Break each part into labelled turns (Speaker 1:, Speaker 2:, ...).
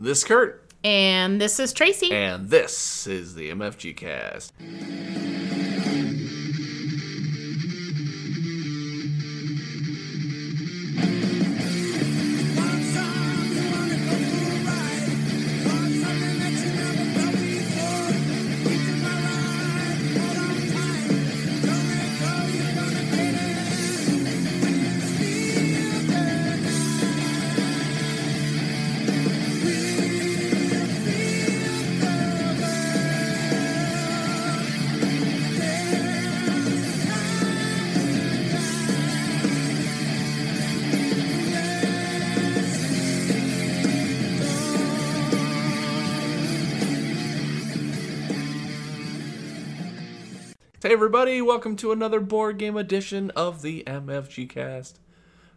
Speaker 1: This is Kurt,
Speaker 2: And this is Tracy.
Speaker 1: and this is the MFG Cast. Hey everybody, welcome to another board game edition of the MFG Cast.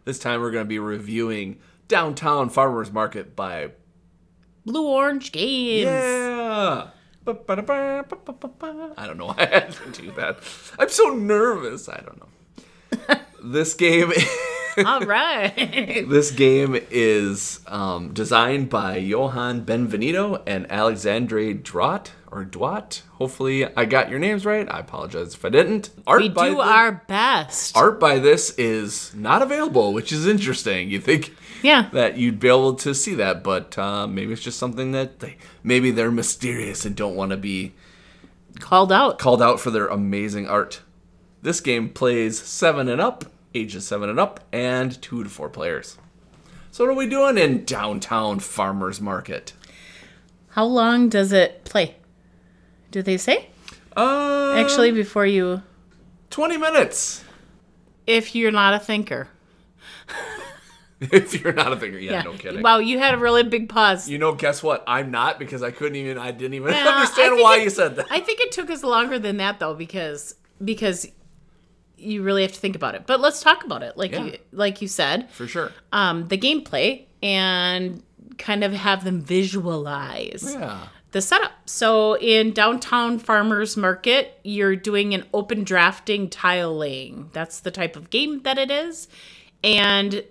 Speaker 1: This time we're going to be reviewing Downtown Farmers Market by
Speaker 2: Blue Orange Games.
Speaker 1: Yeah. I don't know why I had to do that. I'm so nervous. I don't know. this game
Speaker 2: All right.
Speaker 1: This game is um, designed by Johan Benvenido and Alexandre Drott or Dwat. Hopefully, I got your names right. I apologize if I didn't. Art
Speaker 2: we
Speaker 1: by
Speaker 2: do
Speaker 1: thi-
Speaker 2: our best.
Speaker 1: art by this is not available, which is interesting. You think
Speaker 2: yeah.
Speaker 1: that you'd be able to see that, but uh, maybe it's just something that they maybe they're mysterious and don't want to be
Speaker 2: Called out.
Speaker 1: called out for their amazing art. This game plays seven and up, ages seven and up, and two to four players. So, what are we doing in downtown farmers market?
Speaker 2: How long does it play? Do they say?
Speaker 1: Uh,
Speaker 2: Actually, before you.
Speaker 1: twenty minutes.
Speaker 2: If you're not a thinker.
Speaker 1: if you're not a thinker, yeah, no kidding.
Speaker 2: Wow, you had a really big pause.
Speaker 1: you know, guess what? I'm not because I couldn't even. I didn't even
Speaker 2: Yeah, I
Speaker 1: understand why
Speaker 2: it-
Speaker 1: you said that.
Speaker 2: I think it took us longer than that though, because because you really have to think about it. But let's talk about it, like
Speaker 1: Yeah.
Speaker 2: you like you said,
Speaker 1: For sure.
Speaker 2: um, the gameplay and kind of have them visualize
Speaker 1: Yeah.
Speaker 2: the setup. So in downtown farmers market, you're doing an open drafting tile laying. That's the type of game that it is. And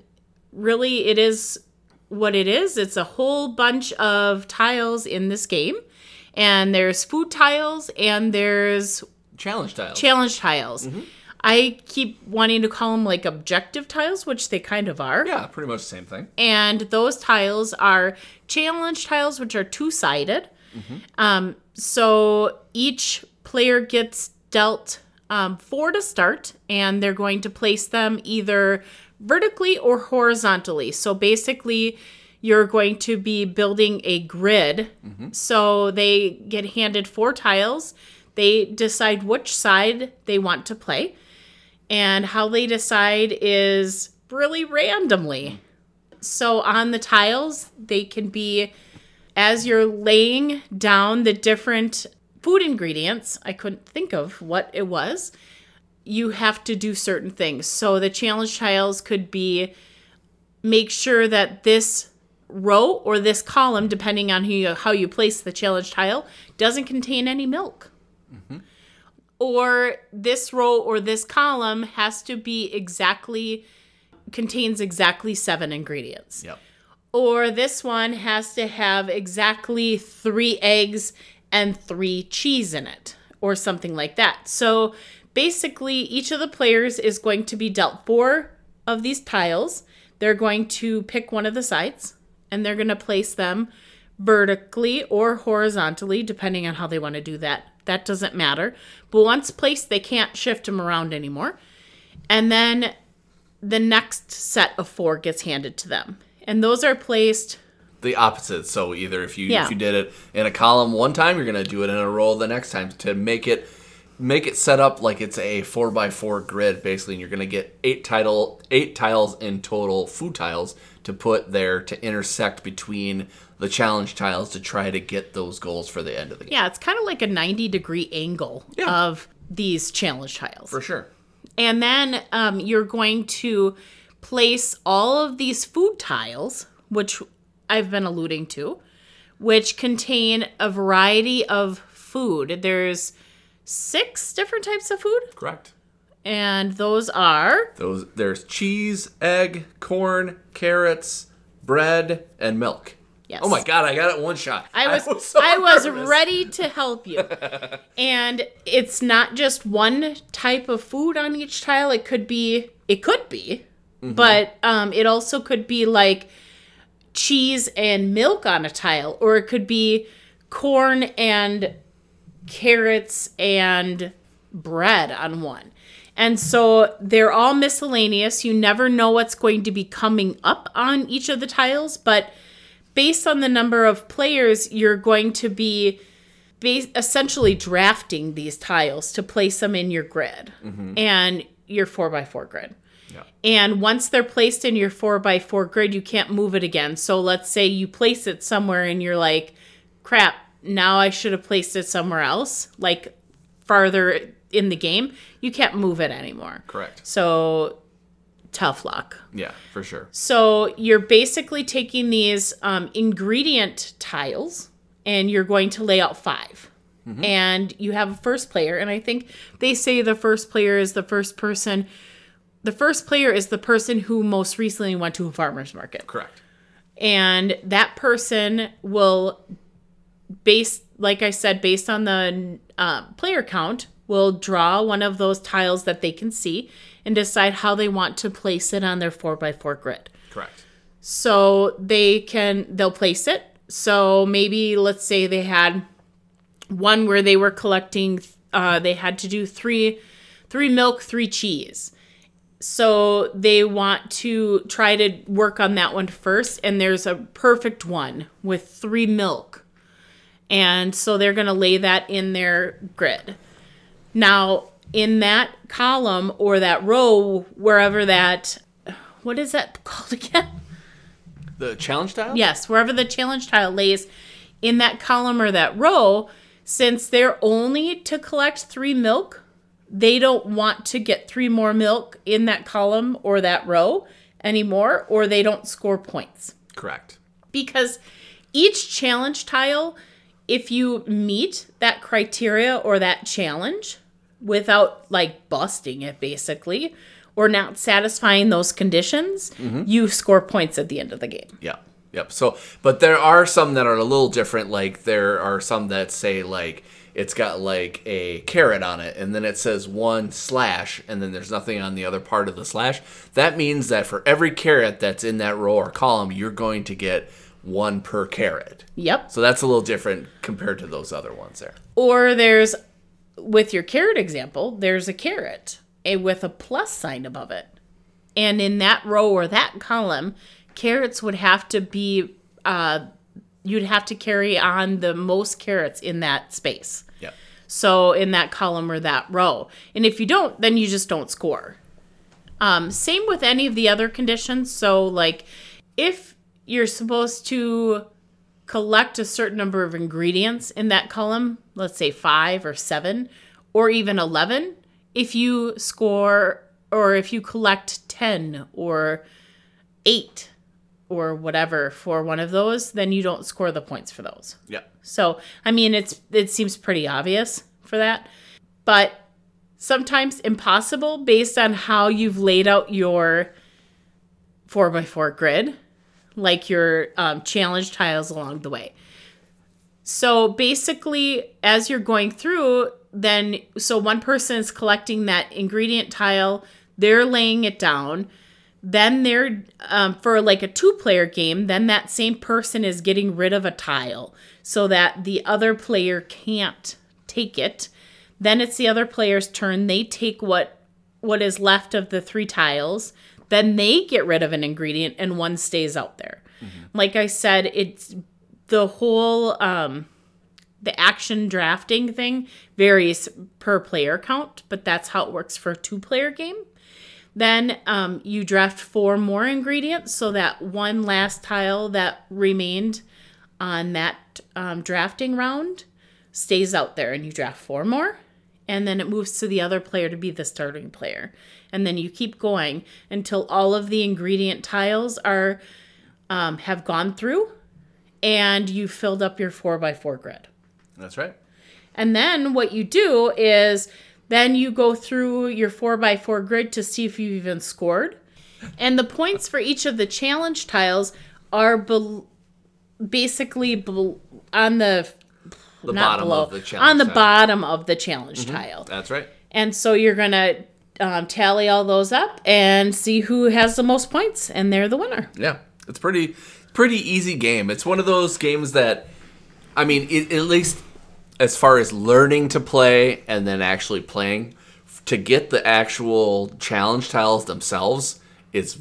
Speaker 2: really it is what it is. It's a whole bunch of tiles in this game. And there's food tiles and there's
Speaker 1: Challenge tiles.
Speaker 2: challenge tiles. I keep wanting to call them like objective tiles, which they kind of are.
Speaker 1: yeah, pretty much the same thing.
Speaker 2: And those tiles are challenge tiles, which are two sided. Um, so each player gets dealt um, four to start, and they're going to place them either vertically or horizontally. So basically, you're going to be building a grid. So they get handed four tiles. They decide which side they want to play. And how they decide is really randomly. So on the tiles, they can be as you're laying down the different food ingredients. I couldn't think of what it was. You have to do certain things. So the challenge tiles could be make sure that this row or this column, depending on who you, how you place the challenge tile, doesn't contain any milk. Mm-hmm. Or this row or this column has to be exactly contains exactly seven ingredients
Speaker 1: Yep.
Speaker 2: or this one has to have exactly three eggs and three cheese in it, or something like that. So basically, each of the players is going to be dealt four of these tiles. They're going to pick one of the sides and they're going to place them vertically or horizontally, depending on how they want to do that. That doesn't matter. But once placed, they can't shift them around anymore. And then the next set of four gets handed to them. And those are placed
Speaker 1: the opposite. So either if you
Speaker 2: Yeah.
Speaker 1: if you did it in a column one time, you're gonna do it in a row the next time to make it make it set up like it's a four by four grid basically, and you're gonna get eight title eight tiles in total food tiles to put there to intersect between the challenge tiles to try to get those goals for the end of the game.
Speaker 2: Yeah, it's kind of like a 90 degree angle
Speaker 1: Yeah.
Speaker 2: of these challenge tiles.
Speaker 1: For sure.
Speaker 2: And then um, you're going to place all of these food tiles, which I've been alluding to, which contain a variety of food. There's six different types of food,
Speaker 1: Correct.
Speaker 2: And those are
Speaker 1: Those there's cheese, egg, corn, carrots, bread, and milk.
Speaker 2: Yes.
Speaker 1: Oh my god, I got it one shot.
Speaker 2: I was I was,
Speaker 1: so nervous.
Speaker 2: ready to help you. and it's not just one type of food on each tile. It could be it could be,
Speaker 1: Mm-hmm.
Speaker 2: but um, it also could be like cheese and milk on a tile, or it could be corn and carrots and bread on one. And so they're all miscellaneous. You never know what's going to be coming up on each of the tiles, but based on the number of players, you're going to be bas- essentially drafting these tiles to place them in your grid mm-hmm. and your 4x4 grid.
Speaker 1: Yeah.
Speaker 2: And once they're placed in your 4x4 grid, you can't move it again. So let's say you place it somewhere and you're like, crap, now I should have placed it somewhere else, like farther in the game. You can't move it anymore.
Speaker 1: Correct.
Speaker 2: So tough luck.
Speaker 1: Yeah, for sure.
Speaker 2: So you're basically taking these um, ingredient tiles and you're going to lay out 5 And you have a first player. And I think they say the first player is the first person. The first player is the person who most recently went to a farmer's market.
Speaker 1: Correct.
Speaker 2: And that person will, based, like I said, based on the uh, player count, will draw one of those tiles that they can see and decide how they want to place it on their 4x4 grid.
Speaker 1: Correct.
Speaker 2: so they can they'll place it. So maybe let's say they had one where they were collecting uh, they had to do three three milk three cheese. So they want to try to work on that one first and there's a perfect one with three milk. And so they're going to lay that in their grid now in that column or that row wherever that what is that called again
Speaker 1: The challenge tile?
Speaker 2: Yes, wherever the challenge tile lays in that column or that row, since they're only to collect three milk, they don't want to get three more milk in that column or that row anymore, or they don't score points.
Speaker 1: Correct.
Speaker 2: Because each challenge tile, if you meet that criteria or that challenge without like busting it basically, or not satisfying those conditions, mm-hmm. you score points at the end of the game.
Speaker 1: Yeah. Yep. So, but there are some that are a little different. Like there are some that say like it's got like a carrot on it, and then it says one slash, and then there's nothing on the other part of the slash. That means that for every carrot that's in that row or column, you're going to get one per carrot.
Speaker 2: Yep.
Speaker 1: So that's a little different compared to those other ones there.
Speaker 2: Or there's, with your carrot example, there's a carrot eh, with a plus sign above it. And in that row or that column, carrots would have to be, uh, you'd have to carry on the most carrots in that space.
Speaker 1: Yep.
Speaker 2: So in that column or that row. And if you don't, then you just don't score. Um, same with any of the other conditions. So, like, if you're supposed to collect a certain number of ingredients in that column, let's say five or seven, or even 11, if you score or if you collect 10 or eight or whatever for one of those, then you don't score the points for those.
Speaker 1: Yep.
Speaker 2: So, I mean, it's it seems pretty obvious for that, but sometimes impossible based on how you've laid out your four by four grid, like your um, challenge tiles along the way. So basically, as you're going through, then so one person is collecting that ingredient tile, they're laying it down. Then they're um, for like a two player game, then that same person is getting rid of a tile so that the other player can't take it. Then it's the other player's turn. They take what what is left of the three tiles. Then they get rid of an ingredient and one stays out there. Like I said, it's the whole um the action drafting thing varies per player count, but that's how it works for a two player game. Then um, you draft four more ingredients so that one last tile that remained on that um, drafting round stays out there and you draft four more. And then it moves to the other player to be the starting player. And then you keep going until all of the ingredient tiles are um, have gone through and you filled up your four by four grid.
Speaker 1: That's right.
Speaker 2: And then what you do is then you go through your four by four grid to see if you've even scored. And the points for each of the challenge tiles are bel- basically bel- on the
Speaker 1: The
Speaker 2: not
Speaker 1: bottom
Speaker 2: below,
Speaker 1: of the challenge.
Speaker 2: on the
Speaker 1: tile.
Speaker 2: bottom of the challenge tile.
Speaker 1: That's right.
Speaker 2: And so you're gonna um, tally all those up and see who has the most points, and they're the winner.
Speaker 1: Yeah, it's pretty pretty easy game. It's one of those games that, I mean, it, at least as far as learning to play and then actually playing, to get the actual challenge tiles themselves, it's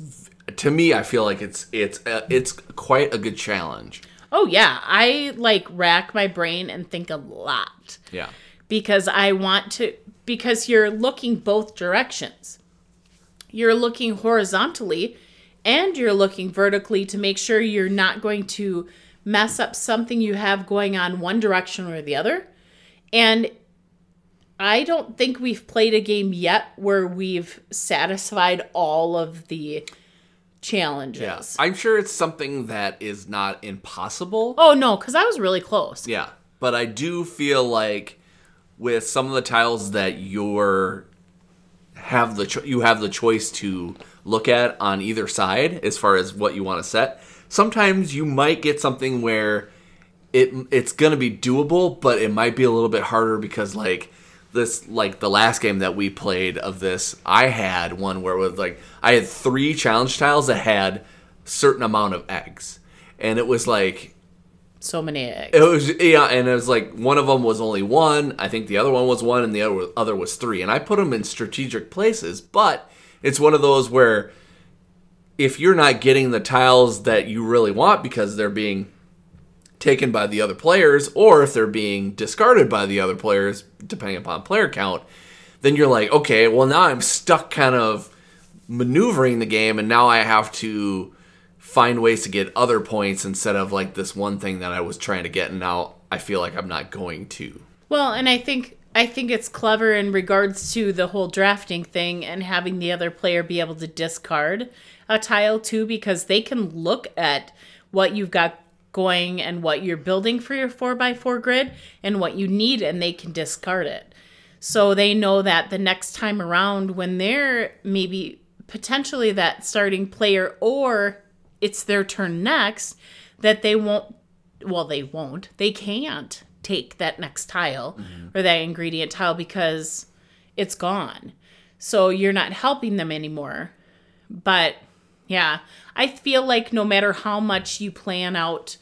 Speaker 1: to me I feel like it's it's uh, it's quite a good challenge.
Speaker 2: Oh yeah, I like rack my brain and think a lot
Speaker 1: Yeah.
Speaker 2: because I want to because you're looking both directions. You're looking horizontally and you're looking vertically to make sure you're not going to mess up something you have going on one direction or the other. And I don't think we've played a game yet where we've satisfied all of the challenges.
Speaker 1: Yeah. I'm sure it's something that is not impossible.
Speaker 2: Oh no, because I was really close.
Speaker 1: Yeah, but I do feel like with some of the tiles that you're have the cho- you have the choice to look at on either side as far as what you want to set. Sometimes you might get something where it it's going to be doable, but it might be a little bit harder because like this like the last game that we played of this, I had one where it was like I had three challenge tiles that had certain amount of eggs. And it was like
Speaker 2: So many eggs.
Speaker 1: it was yeah, and it was like one of them was only one. I think the other one was one, and the other other was three. And I put them in strategic places, but it's one of those where if you're not getting the tiles that you really want because they're being taken by the other players, or if they're being discarded by the other players, depending upon player count, then you're like, okay, well now I'm stuck kind of maneuvering the game, and now I have to find ways to get other points instead of like this one thing that I was trying to get, and now I feel like I'm not going to.
Speaker 2: Well, and I think I think it's clever in regards to the whole drafting thing and having the other player be able to discard a tile too because they can look at what you've got going and what you're building for your 4x4 grid and what you need and they can discard it. So they know that the next time around when they're maybe potentially that starting player or it's their turn next that they won't well they won't they can't take that next tile mm-hmm. or that ingredient tile because it's gone. So you're not helping them anymore. But yeah i feel like no matter how much you plan out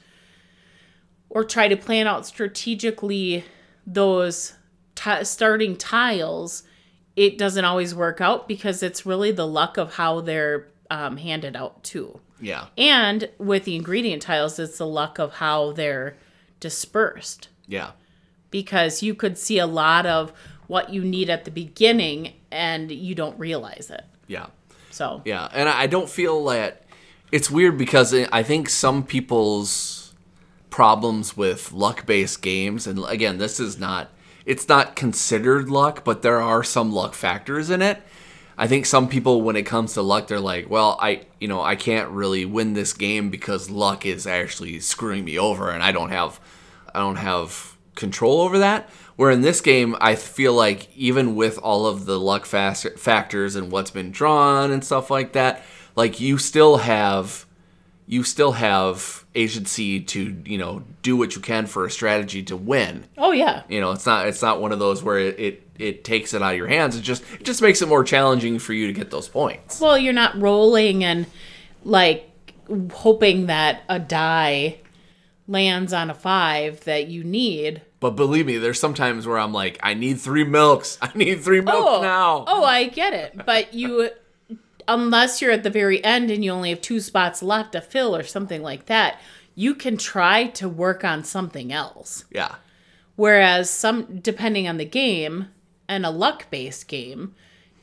Speaker 2: or try to plan out strategically those ti starting tiles it doesn't always work out because it's really the luck of how they're um, handed out too
Speaker 1: Yeah.
Speaker 2: and with the ingredient tiles, it's the luck of how they're dispersed.
Speaker 1: Yeah.
Speaker 2: Because you could see a lot of what you need at the beginning and you don't realize it.
Speaker 1: Yeah.
Speaker 2: So,
Speaker 1: Yeah, and I don't feel that it's weird because I think some people's problems with luck-based games, and again, this is not it's not considered luck, but there are some luck factors in it. I think some people, when it comes to luck, they're like, "Well, I, you know, I can't really win this game because luck is actually screwing me over, and I don't have, I don't have control over that." Where in this game, I feel like even with all of the luck factors and what's been drawn and stuff like that, like you still have, you still have agency to, you know, do what you can for a strategy to win.
Speaker 2: oh yeah.
Speaker 1: You know, it's not it's not one of those where it, it it takes it out of your hands. It just it just makes it more challenging for you to get those points.
Speaker 2: Well, you're not rolling and like hoping that a die lands on a five that you need.
Speaker 1: But believe me, there's sometimes where I'm like, I need three milks. I need three milks
Speaker 2: oh,
Speaker 1: now.
Speaker 2: Oh, I get it. But you, unless you're at the very end and you only have two spots left to fill or something like that, you can try to work on something else.
Speaker 1: Yeah.
Speaker 2: Whereas some, depending on the game and a luck based game,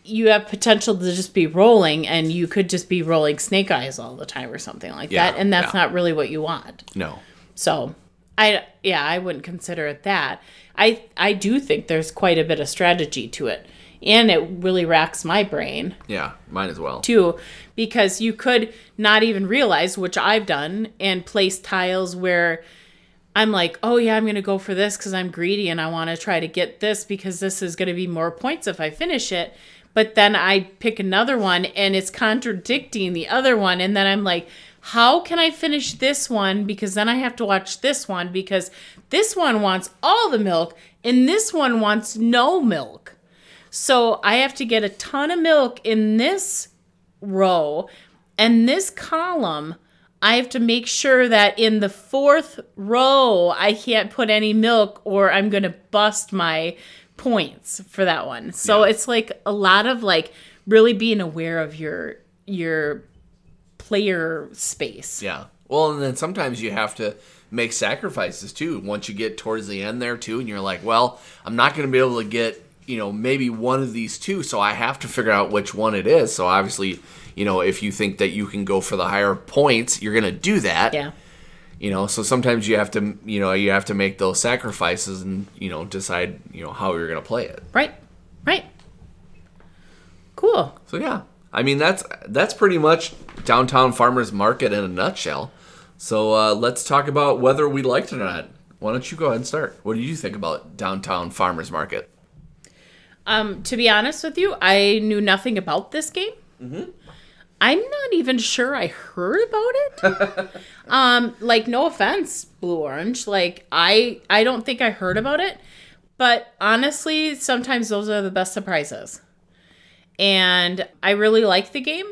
Speaker 2: you have potential to just be rolling and you could just be rolling snake eyes all the time or something like
Speaker 1: Yeah,
Speaker 2: that. And that's
Speaker 1: yeah.
Speaker 2: not really what you want.
Speaker 1: No.
Speaker 2: So I yeah, I wouldn't consider it that. I I do think there's quite a bit of strategy to it. And it really racks my brain
Speaker 1: Yeah. Mine as well.
Speaker 2: too because you could not even realize which I've done and place tiles where I'm like, "Oh yeah, I'm going to go for this cuz I'm greedy and I want to try to get this because this is going to be more points if I finish it." But then I pick another one and it's contradicting the other one and then I'm like, how can I finish this one? Because then I have to watch this one because this one wants all the milk and this one wants no milk. So I have to get a ton of milk in this row and this column. I have to make sure that in the fourth row, I can't put any milk or I'm going to bust my points for that one. So
Speaker 1: Yeah.
Speaker 2: it's like a lot of like really being aware of your your player space.
Speaker 1: Yeah. Well, and then sometimes you have to make sacrifices too. Once you get towards the end there too, and you're like, well, I'm not going to be able to get, you know, maybe one of these two, so I have to figure out which one it is. So obviously, you know, if you think that you can go for the higher points, you're going to do that.
Speaker 2: Yeah.
Speaker 1: You know, so sometimes you have to, you know, you have to make those sacrifices and, you know, decide, you know, how you're going to play it.
Speaker 2: Right. Right. Cool.
Speaker 1: So yeah, I mean that's that's pretty much downtown farmers market in a nutshell. So uh, let's talk about whether we liked it or not. Why don't you go ahead and start? What did you think about downtown farmers market?
Speaker 2: Um, to be honest with you, I knew nothing about this game. I'm not even sure I heard about it. um, like, no offense, Blue Orange. Like, I I don't think I heard about it. But honestly, sometimes those are the best surprises. And I really like the game.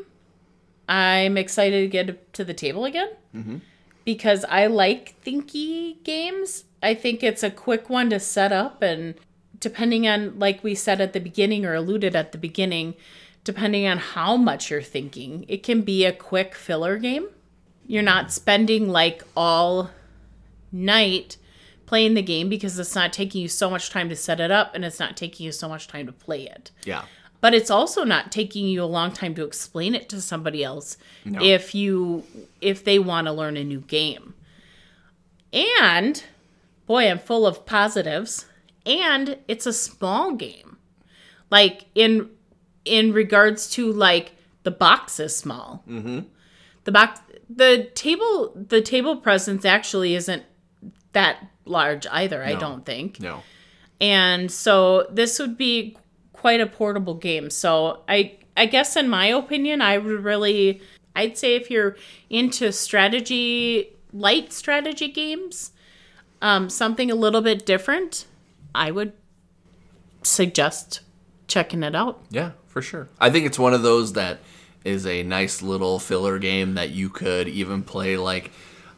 Speaker 2: I'm excited to get to the table again mm-hmm. because I like thinky games. I think it's a quick one to set up, and depending on, like we said at the beginning or alluded at the beginning, depending on how much you're thinking, it can be a quick filler game. You're not spending like all night playing the game because it's not taking you so much time to set it up and it's not taking you so much time to play it
Speaker 1: Yeah,
Speaker 2: but it's also not taking you a long time to explain it to somebody else
Speaker 1: No.
Speaker 2: if you if they want to learn a new game. And boy i'm full of positives and it's a small game. Like in in regards to like the box is small. Mm-hmm. the box the table the table presence actually isn't that large either i don't think.
Speaker 1: No,
Speaker 2: and so this would be quite a portable game. So I I guess in my opinion, I would really I'd say if you're into strategy light strategy games, um, something a little bit different, I would suggest checking it out.
Speaker 1: yeah, for sure. I think it's one of those that is a nice little filler game that you could even play like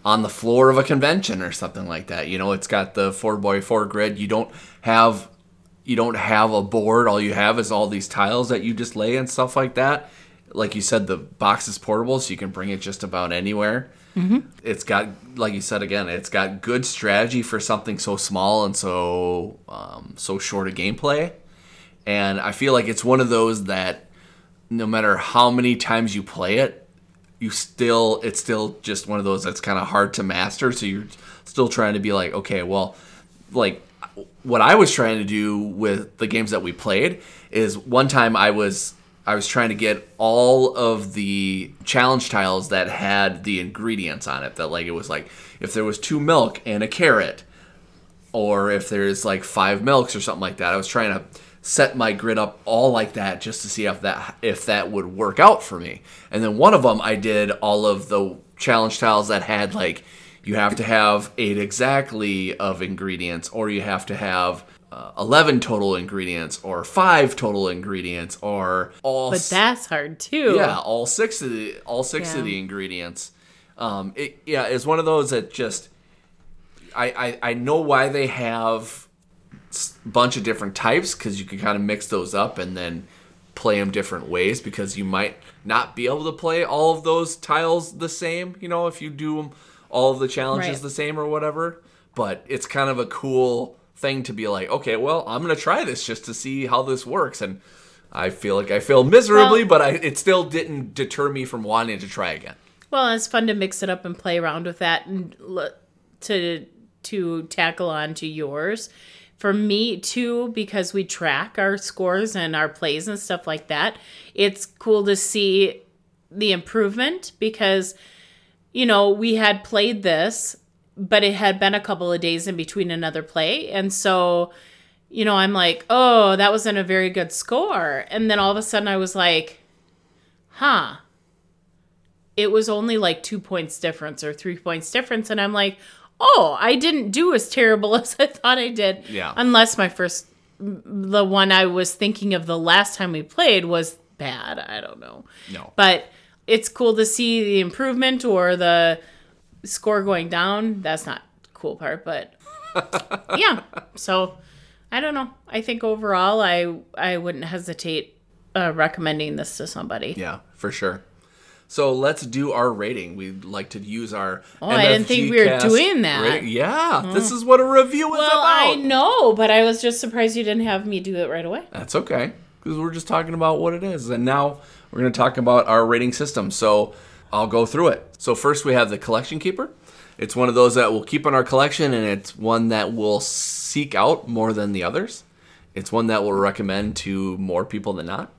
Speaker 1: on the floor of a convention or something like that. You know, it's got the four by four grid. You don't have you don't have a board. All you have is all these tiles that you just lay and stuff like that. Like you said, the box is portable, so you can bring it just about anywhere. It's got, like you said again, it's got good strategy for something so small and so um, so short a gameplay. And I feel like it's one of those that no matter how many times you play it, you still it's still just one of those that's kind of hard to master. So you're still trying to be like, okay, well, like what I was trying to do with the games that we played is one time I was I was trying to get all of the challenge tiles that had the ingredients on it. That like it was like if there was two milk and a carrot, or if there's like five milks or something like that. I was trying to set my grid up all like that just to see if that if that would work out for me. And then one of them I did all of the challenge tiles that had like you have to have eight exactly of ingredients or you have to have uh, 11 total ingredients or five total ingredients or all
Speaker 2: But that's hard too.
Speaker 1: yeah, all six of the all six
Speaker 2: Yeah.
Speaker 1: of the ingredients. Um, it yeah, it's one of those that just I I, I know why they have a bunch of different types because you can kind of mix those up and then play them different ways because you might not be able to play all of those tiles the same. You know, if you do 'em- all of the challenges
Speaker 2: Right.
Speaker 1: the same or whatever. But it's kind of a cool thing to be like, okay, well, I'm gonna try this just to see how this works and. I feel like I failed miserably,
Speaker 2: Well-
Speaker 1: but I, it still didn't deter me from wanting to try again.
Speaker 2: Well, it's fun to mix it up and play around with that and to to tackle on to yours. For me too, because we track our scores and our plays and stuff like that, it's cool to see the improvement because you know, we had played this, but it had been a couple of days in between another play. And so, you know, I'm like, oh, that wasn't a very good score. And then all of a sudden I was like, huh, it was only like two points difference or three points difference. And I'm like, oh, I didn't do as terrible as I thought I did.
Speaker 1: Yeah.
Speaker 2: Unless my first, the one I was thinking of the last time we played was bad. I don't know.
Speaker 1: No.
Speaker 2: But it's cool to see the improvement or the score going down. That's not the cool part, but yeah. So I don't know. I think overall, I I wouldn't hesitate uh, recommending this to somebody.
Speaker 1: Yeah, for sure. So let's do our rating. We'd like to use our.
Speaker 2: Oh, I didn't think we were doing that. Mm.
Speaker 1: rating. Yeah, this is what a review is
Speaker 2: Well,
Speaker 1: about.
Speaker 2: I know, but I was just surprised you didn't have me do it right away.
Speaker 1: That's okay, because we're just talking about what it is. And now we're going to talk about our rating system. So I'll go through it. So first we have the Collection Keeper. It's one of those that we'll keep in our collection, and it's one that we'll seek out more than the others. It's one that we'll recommend to more people than not.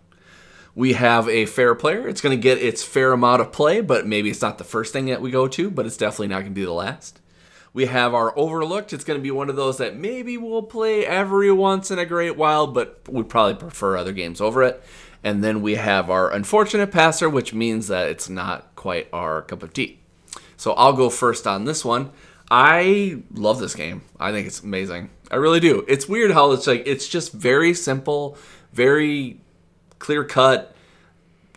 Speaker 1: We have a fair player. It's going to get its fair amount of play, but maybe it's not the first thing that we go to, but it's definitely not going to be the last. We have our overlooked. It's going to be one of those that maybe we'll play every once in a great while, but we probably prefer other games over it. And then we have our unfortunate passer, which means that it's not quite our cup of tea. So I'll go first on this one. I love this game. I think it's amazing. I really do. It's weird how it's like it's just very simple, very clear cut.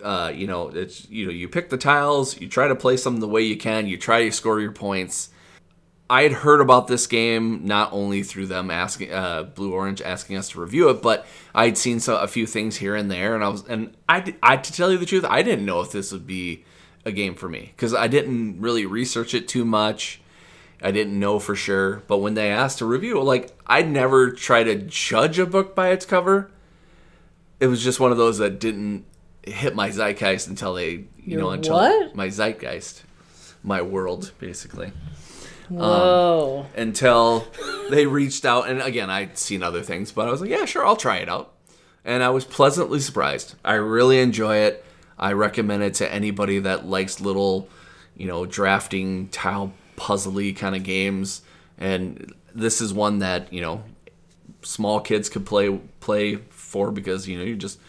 Speaker 1: Uh, you know, it's you know, you pick the tiles, you try to place them the way you can, you try to score your points. I had heard about this game not only through them asking uh, Blue Orange asking us to review it, but I'd seen so, a few things here and there, and I was and I, I to tell you the truth, I didn't know if this would be a game for me because I didn't really research it too much. I didn't know for sure, but when they asked to review, like I'd never try to judge a book by its cover. It was just one of those that didn't hit my zeitgeist until they, you
Speaker 2: Your
Speaker 1: know, until
Speaker 2: what?
Speaker 1: my zeitgeist, my world, basically Um,
Speaker 2: Whoa.
Speaker 1: until they reached out. And again, I'd seen other things, but I was like, yeah, sure, I'll try it out. And I was pleasantly surprised. I really enjoy it. I recommend it to anybody that likes little, you know, drafting tile puzzly kind of games. And this is one that you know small kids could play play for because you know you just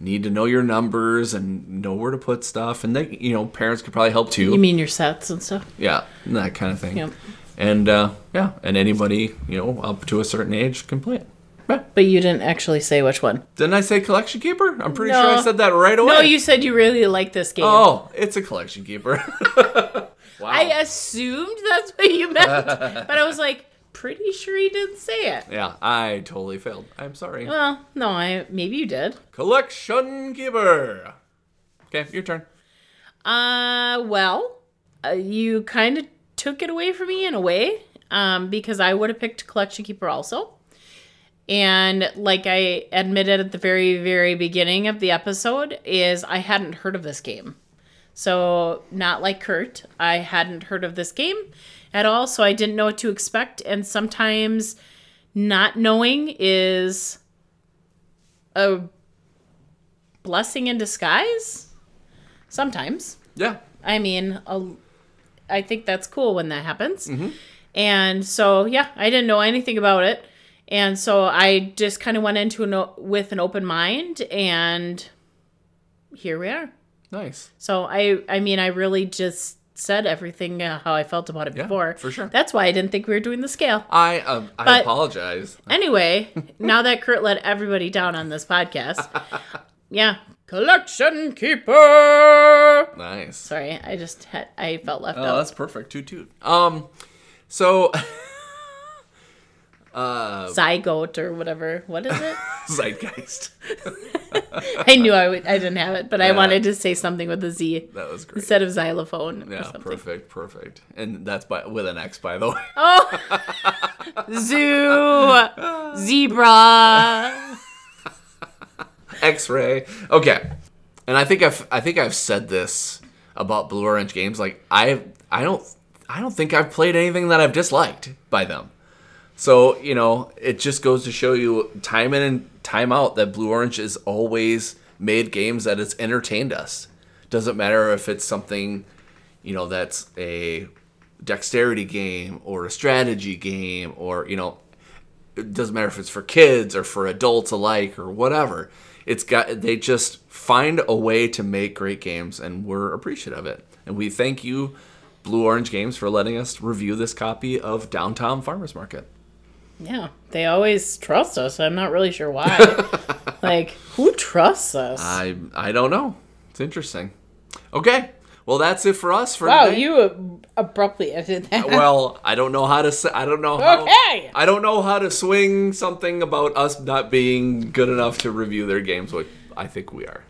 Speaker 1: need to know your numbers and know where to put stuff and they you know parents could probably help too
Speaker 2: You mean your sets and stuff?
Speaker 1: yeah, that kind of thing.
Speaker 2: Yep.
Speaker 1: And uh, yeah, and anybody you know up to a certain age can play it. Yeah.
Speaker 2: But you didn't actually say which one.
Speaker 1: Didn't I say collection keeper? I'm pretty
Speaker 2: No.
Speaker 1: sure I said that right away.
Speaker 2: No, you said you really like this game.
Speaker 1: Oh, it's a collection keeper. wow.
Speaker 2: I assumed that's what you meant, but I was like, pretty sure he didn't say it.
Speaker 1: yeah, I totally failed. I'm sorry.
Speaker 2: Well, no, I maybe you did.
Speaker 1: collection keeper. Okay, your turn.
Speaker 2: Uh, well, uh, you kind of took it away from me in a way, um, because I would have picked Collection Keeper also. And like I admitted at the very, very beginning of the episode, is I hadn't heard of this game. So not like Kurt, I hadn't heard of this game at all, so I didn't know what to expect. And sometimes not knowing is a blessing in disguise. Sometimes.
Speaker 1: Yeah.
Speaker 2: I mean, a, I think that's cool when that happens. Mm-hmm. And so, yeah, I didn't know anything about it. And so I just kind of went into it o- with an open mind, and here we are.
Speaker 1: Nice.
Speaker 2: So I, I mean, I really just said everything uh, how I felt about it
Speaker 1: Yeah,
Speaker 2: before.
Speaker 1: for sure.
Speaker 2: That's why I didn't think we were doing the scale.
Speaker 1: I uh, I
Speaker 2: But-
Speaker 1: apologize.
Speaker 2: Anyway, now that Kurt let everybody down on this podcast, yeah, collection keeper.
Speaker 1: Nice.
Speaker 2: Sorry, I just had I felt left
Speaker 1: Oh,
Speaker 2: out.
Speaker 1: that's perfect. Toot toot. Um, so uh,
Speaker 2: Zygote or whatever. What is it?
Speaker 1: zeitgeist.
Speaker 2: I knew I would, I didn't have it, but I wanted to say something with a Z
Speaker 1: That was great.
Speaker 2: instead of xylophone or
Speaker 1: Yeah, perfect, perfect. And that's by with an X, by the way.
Speaker 2: Oh, zoo, zebra.
Speaker 1: X-ray. Okay. And I think I've I think I've said this about Blue Orange games. Like I I don't I don't think I've played anything that I've disliked by them. So you know, it just goes to show you time in and time out that Blue Orange has always made games that has entertained us. Doesn't matter if it's something, you know, that's a dexterity game or a strategy game or you know it doesn't matter if it's for kids or for adults alike or whatever. it's got they just find a way to make great games, and we're appreciative of it. And we thank you, Blue Orange Games, for letting us review this copy of Downtown Farmers Market.
Speaker 2: Yeah, they always trust us. I'm not really sure why. like, who trusts us?
Speaker 1: I I don't know. It's interesting. Okay, well that's it for us for
Speaker 2: wow,
Speaker 1: today.
Speaker 2: you abruptly ended that.
Speaker 1: well, I don't know how to say. I don't know how.
Speaker 2: Okay.
Speaker 1: I don't know how to swing something about us not being good enough to review their games, which I think we are.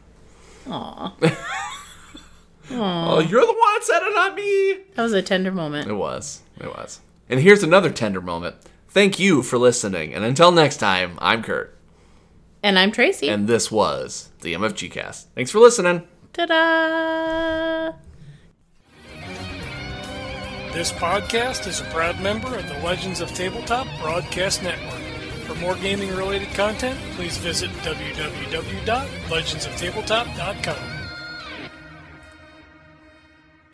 Speaker 2: Aw,
Speaker 1: Oh, you're the one that said it, not me.
Speaker 2: that was a tender moment.
Speaker 1: It was. It was. And here's another tender moment. Thank you for listening, and until next time, I'm Kurt,
Speaker 2: And I'm Tracy.
Speaker 1: and this was the MFG Cast. Thanks for listening.
Speaker 2: Ta-da!
Speaker 3: This podcast is a proud member of the Legends of Tabletop Broadcast Network. For more gaming related content, please visit www.legendsoftabletop.com.